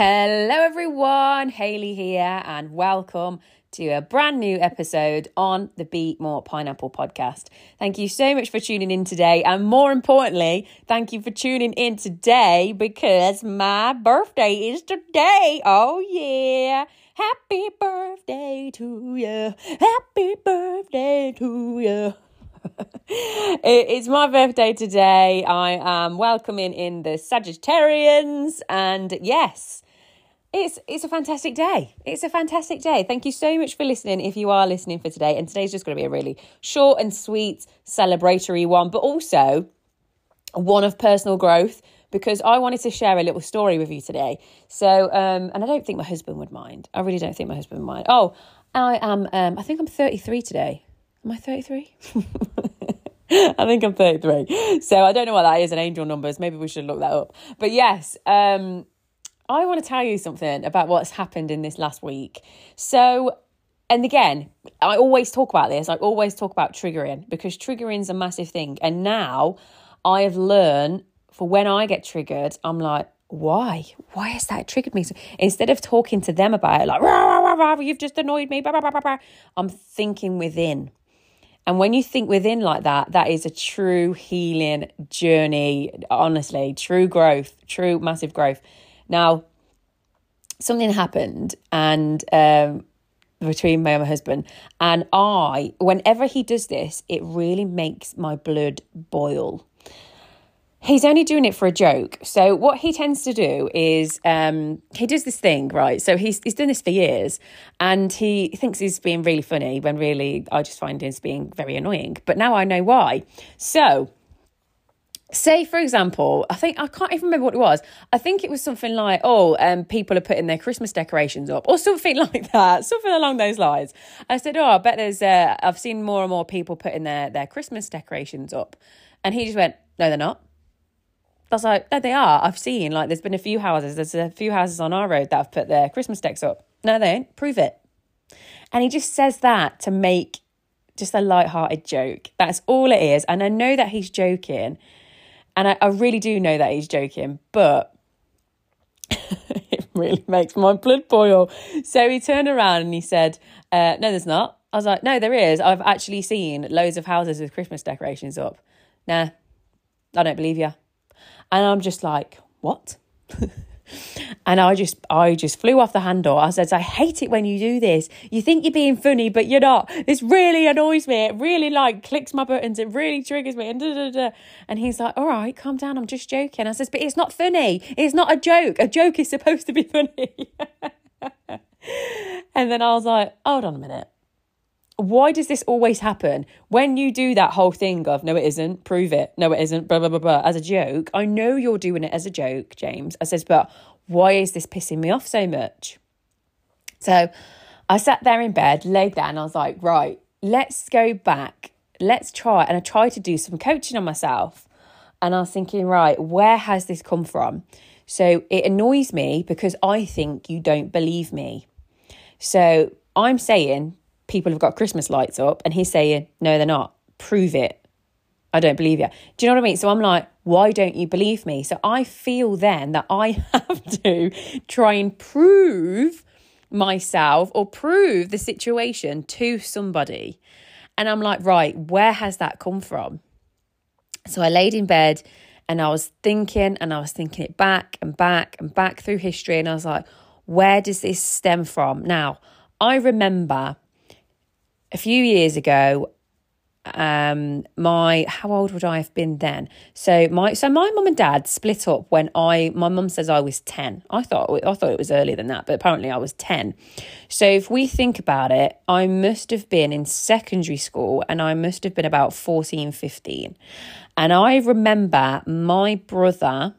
Hello, everyone. Haley here, and welcome to a brand new episode on the Be More Pineapple podcast. Thank you so much for tuning in today. And more importantly, thank you for tuning in today because my birthday is today. Oh, yeah. Happy birthday to you. Happy birthday to you. it's my birthday today. I am welcoming in the Sagittarians, and yes, it's it's a fantastic day. It's a fantastic day. Thank you so much for listening. If you are listening for today, and today's just going to be a really short and sweet celebratory one, but also one of personal growth because I wanted to share a little story with you today. So, um, and I don't think my husband would mind. I really don't think my husband would mind. Oh, I am. Um, I think I'm 33 today. Am I 33? I think I'm 33. So I don't know what that is in angel numbers. Maybe we should look that up. But yes, um, I want to tell you something about what's happened in this last week. So, and again, I always talk about this. I always talk about triggering because triggering is a massive thing. And now I have learned for when I get triggered, I'm like, why? Why has that triggered me? So instead of talking to them about it, like, rah, rah, rah, you've just annoyed me, blah, blah, blah, I'm thinking within. And when you think within like that, that is a true healing journey, honestly, true growth, true massive growth. Now, something happened and um, between me and my husband, and I, whenever he does this, it really makes my blood boil he's only doing it for a joke. So what he tends to do is um, he does this thing, right? So he's he's done this for years, and he thinks he's being really funny when really I just find him being very annoying. But now I know why. So. Say, for example, I think I can't even remember what it was. I think it was something like, "Oh, um, people are putting their Christmas decorations up," or something like that, something along those lines. I said, "Oh, I bet there's. Uh, I've seen more and more people putting their their Christmas decorations up," and he just went, "No, they're not." I was like, no, they are. I've seen, like, there's been a few houses. There's a few houses on our road that have put their Christmas decks up. No, they ain't. Prove it. And he just says that to make just a light-hearted joke. That's all it is. And I know that he's joking. And I, I really do know that he's joking. But it really makes my blood boil. So he turned around and he said, uh, no, there's not. I was like, no, there is. I've actually seen loads of houses with Christmas decorations up. Nah, I don't believe you and I'm just like, what? and I just I just flew off the handle. I said, I hate it when you do this. You think you're being funny, but you're not. This really annoys me. It really like clicks my buttons. It really triggers me. And da, da, da. and he's like, all right, calm down. I'm just joking. I says, but it's not funny. It's not a joke. A joke is supposed to be funny. and then I was like, hold on a minute why does this always happen? When you do that whole thing of, no, it isn't, prove it, no, it isn't, blah, blah, blah, blah, as a joke, I know you're doing it as a joke, James. I says, but why is this pissing me off so much? So I sat there in bed, laid down, I was like, right, let's go back, let's try. And I tried to do some coaching on myself. And I was thinking, right, where has this come from? So it annoys me because I think you don't believe me. So I'm saying people have got Christmas lights up, and he's saying, no, they're not. Prove it. I don't believe you. Do you know what I mean? So I'm like, why don't you believe me? So I feel then that I have to try and prove myself or prove the situation to somebody. And I'm like, right, where has that come from? So I laid in bed and I was thinking and I was thinking it back and back and back through history. And I was like, where does this stem from? Now, I remember a few years ago, um my how old would i have been then? So my so my mum and dad split up when i my mum says i was 10 i thought i thought it was earlier than that but apparently i was 10 so if we think about it i must have been in secondary school and i must have been about 14 15 and i remember my brother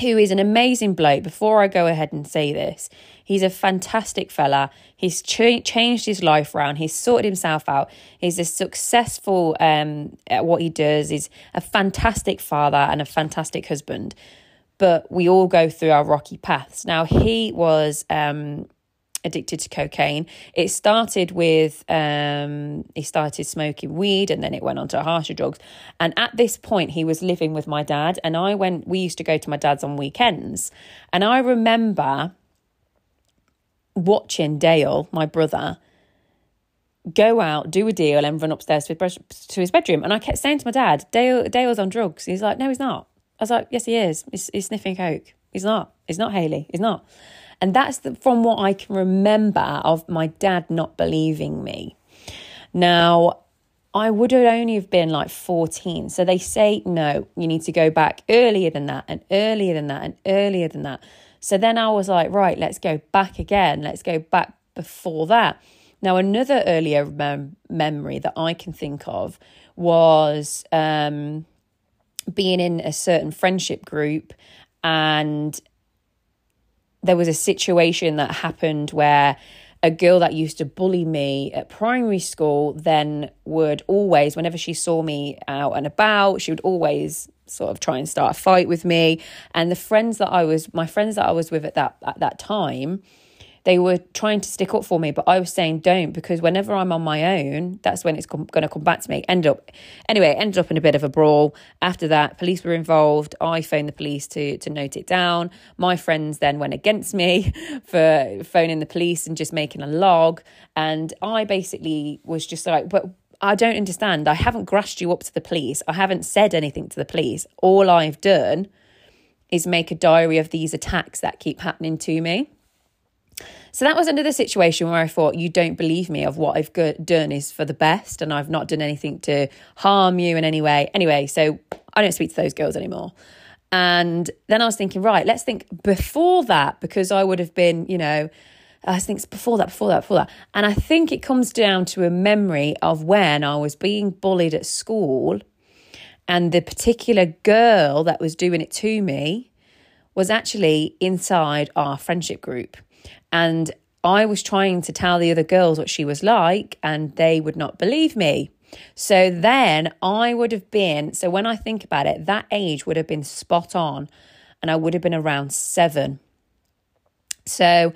who is an amazing bloke. Before I go ahead and say this, he's a fantastic fella. He's ch- changed his life around. He's sorted himself out. He's a successful um, at what he does. He's a fantastic father and a fantastic husband. But we all go through our rocky paths. Now he was um, addicted to cocaine. It started with um, he started smoking weed, and then it went on to harsher drugs. And at this point, he was living with my dad, and I went. We used to go to my dad's on weekends, and I remember watching Dale, my brother, go out, do a deal, and run upstairs to his, bedroom. And I kept saying to my dad, Dale, Dale's on drugs. He's like, no, he's not. I was like, yes, he is. He's, he's sniffing coke. He's not. He's not Haley. He's not. And that's the, from what I can remember of my dad not believing me. Now, I would have only have been like 14. So they say, no, you need to go back earlier than that and earlier than that and earlier than that. So then I was like, right, let's go back again. Let's go back before that. Now, another earlier mem- memory that I can think of was um, being in a certain friendship group and there was a situation that happened where a girl that used to bully me at primary school then would always, whenever she saw me out and about, she would always sort of try and start a fight with me. And the friends that I was, my friends that I was with at that at that time, they were trying to stick up for me, but I was saying don't because whenever I'm on my own, that's when it's com- going to come back to me. End up anyway, ended up in a bit of a brawl. After that, police were involved. I phoned the police to to note it down. My friends then went against me for phoning the police and just making a log. And I basically was just like, but I don't understand. I haven't grashed you up to the police. I haven't said anything to the police. All I've done is make a diary of these attacks that keep happening to me. So that was another situation where I thought, you don't believe me of what I've done is for the best and I've not done anything to harm you in any way. Anyway, so I don't speak to those girls anymore. And then I was thinking, right, let's think before that, because I would have been, you know, I think it's before that, before that, before that. And I think it comes down to a memory of when I was being bullied at school and the particular girl that was doing it to me was actually inside our friendship group. And I was trying to tell the other girls what she was like, and they would not believe me. So then I would have been, so when I think about it, that age would have been spot on, and I would have been around seven. So,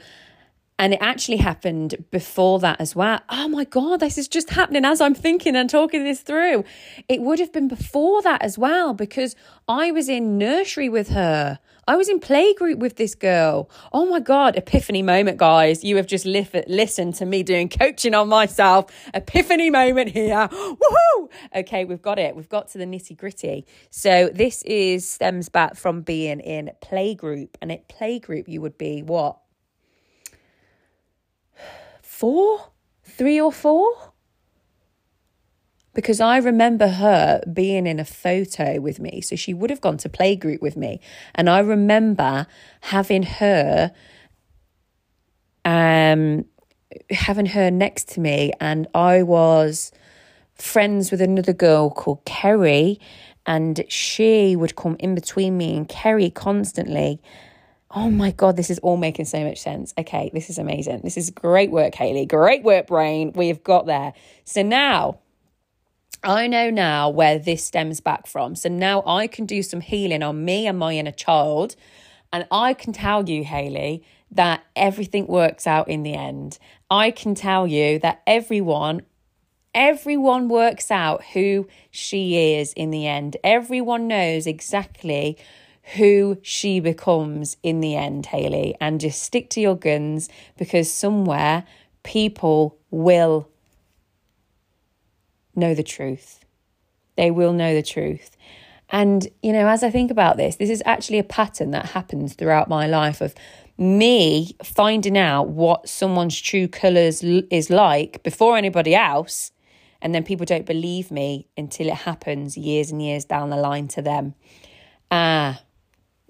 and it actually happened before that as well. Oh my God, this is just happening as I'm thinking and talking this through. It would have been before that as well because I was in nursery with her. I was in playgroup with this girl. Oh my God, epiphany moment, guys. You have just li- listened to me doing coaching on myself. Epiphany moment here. Woohoo! Okay, we've got it. We've got to the nitty gritty. So this is stems back from being in playgroup. And at playgroup, you would be what? Four? Three or four? Because I remember her being in a photo with me. So she would have gone to playgroup with me. And I remember having her um having her next to me and I was friends with another girl called Kerry and she would come in between me and Kerry constantly. Oh my God, this is all making so much sense. Okay, this is amazing. This is great work, Haley. Great work, brain. We've got there. So now I know now where this stems back from. So now I can do some healing on me and my inner child. And I can tell you, Haley, that everything works out in the end. I can tell you that everyone, everyone works out who she is in the end. Everyone knows exactly who she becomes in the end, Haley. And just stick to your guns because somewhere people will know the truth. They will know the truth. And, you know, as I think about this, this is actually a pattern that happens throughout my life of me finding out what someone's true colours is like before anybody else. And then people don't believe me until it happens years and years down the line to them. Ah,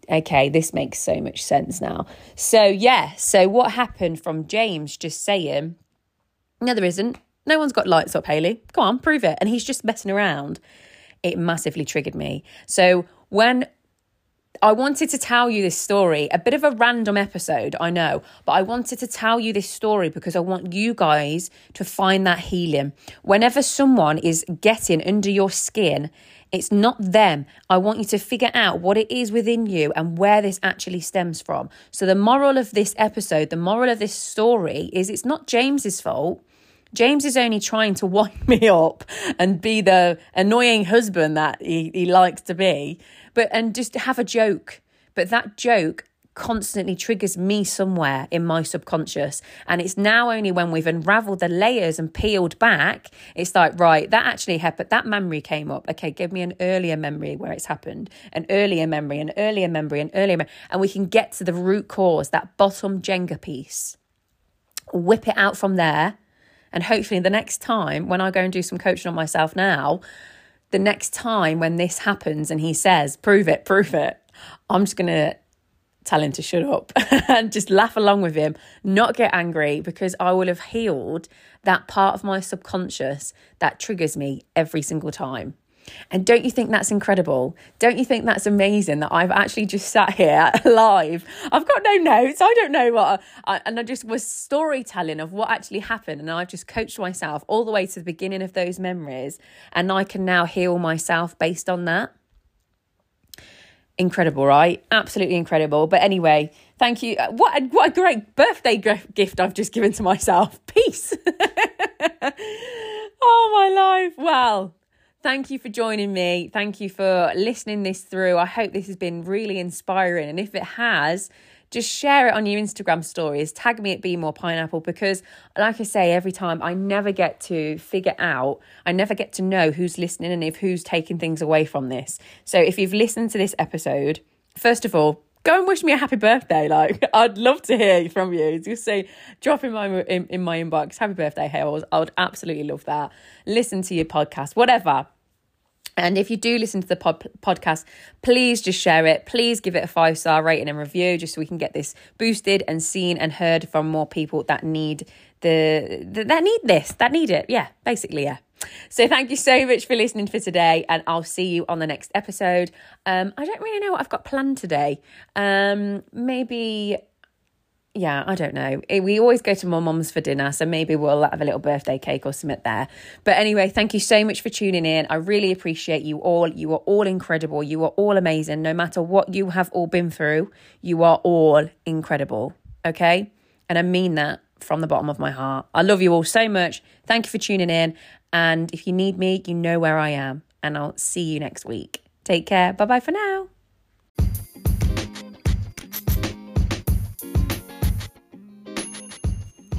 okay, this makes so much sense now. So, yeah, so what happened from James just saying, no, there isn't. No one's got lights up, Haley. Go on, prove it. And he's just messing around. It massively triggered me. So when I wanted to tell you this story, a bit of a random episode, I know, but I wanted to tell you this story because I want you guys to find that healing. Whenever someone is getting under your skin, It's not them. I want you to figure out what it is within you and where this actually stems from. So, the moral of this episode, the moral of this story is it's not James's fault. James is only trying to wind me up and be the annoying husband that he, he likes to be, but and just have a joke. But that joke constantly triggers me somewhere in my subconscious. And it's now only when we've unraveled the layers and peeled back, it's like, right, that actually happened. That memory came up. Okay, give me an earlier memory where it's happened, an earlier memory, an earlier memory, an earlier memory. And we can get to the root cause, that bottom Jenga piece, whip it out from there. And hopefully, the next time when I go and do some coaching on myself now, the next time when this happens and he says, prove it, prove it, I'm just going to tell him to shut up and just laugh along with him, not get angry because I will have healed that part of my subconscious that triggers me every single time. And don't you think that's incredible? Don't you think that's amazing that I've actually just sat here live? I've got no notes. I don't know what, I, and I just was storytelling of what actually happened. And I've just coached myself all the way to the beginning of those memories. And I can now heal myself based on that incredible, right? Absolutely incredible. But anyway, thank you. Uh, what a, what a great birthday gift I've just given to myself. Peace. oh my life. Well, thank you for joining me. Thank you for listening this through. I hope this has been really inspiring. And if it has, just share it on your Instagram stories. Tag me at Be More Pineapple because, like I say every time, I never get to figure out, I never get to know who's listening and if who's taking things away from this. So if you've listened to this episode, first of all, go and wish me a happy birthday. Like I'd love to hear from you. Just say, drop in my in, in my inbox, happy birthday, Hales. I would absolutely love that. Listen to your podcast, whatever. And if you do listen to the pod- podcast, please just share it. Please give it a five star rating and review just so we can get this boosted and seen and heard from more people that need the, the that need this, that need it. Yeah, basically, yeah. So thank you so much for listening for today, and I'll see you on the next episode. Um, I don't really know what I've got planned today. Um, maybe yeah, I don't know. Eh, we always go to my mum's for dinner, so maybe we'll have a little birthday cake or something there. But anyway, thank you so much for tuning in. I really appreciate you all. You are all incredible. You are all amazing. No matter what you have all been through, you are all incredible. Okay? And I mean that from the bottom of my heart. I love you all so much. Thank you for tuning in. And if you need me, you know where I am. And I'll see you next week. Take care. Bye bye for now.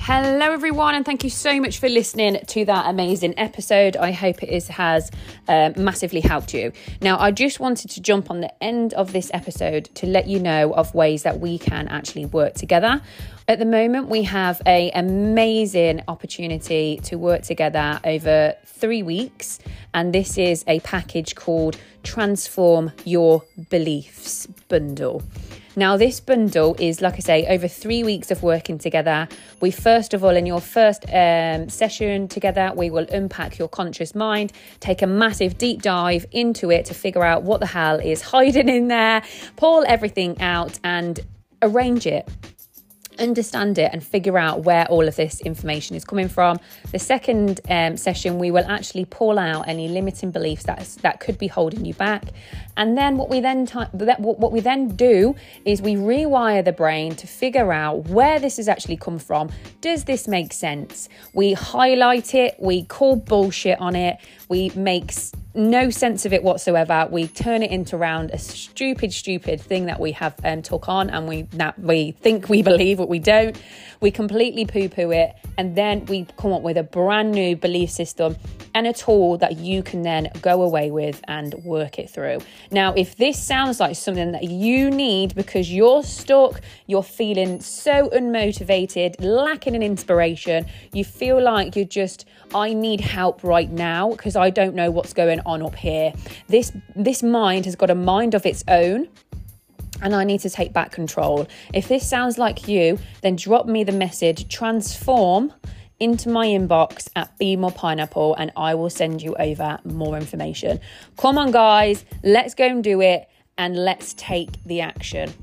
Hello, everyone, and thank you so much for listening to that amazing episode. I hope it is, has uh, massively helped you. Now, I just wanted to jump on the end of this episode to let you know of ways that we can actually work together. At the moment, we have a amazing opportunity to work together over three weeks, and this is a package called Transform Your Beliefs Bundle. Now, this bundle is, like I say, over three weeks of working together. We first of all, in your first um, session together, we will unpack your conscious mind, take a massive deep dive into it to figure out what the hell is hiding in there, pull everything out, and arrange it understand it and figure out where all of this information is coming from. The second um, session, we will actually pull out any limiting beliefs that that could be holding you back, and then what we then t- what we then do is we rewire the brain to figure out where this has actually come from. Does this make sense? We highlight it, we call bullshit on it, we make no sense of it whatsoever. We turn it into around a stupid, stupid thing that we have um, took on, and we that we think we believe, but we don't. We completely poo-poo it, and then we come up with a brand new belief system and a tool that you can then go away with and work it through. Now, if this sounds like something that you need because you're stuck, you're feeling so unmotivated, lacking in inspiration, you feel like you're just, I need help right now because I don't know what's going on up here. This this mind has got a mind of its own and I need to take back control. If this sounds like you, then drop me the message transform into my inbox at Be More Pineapple and I will send you over more information. Come on, guys, let's go and do it and let's take the action.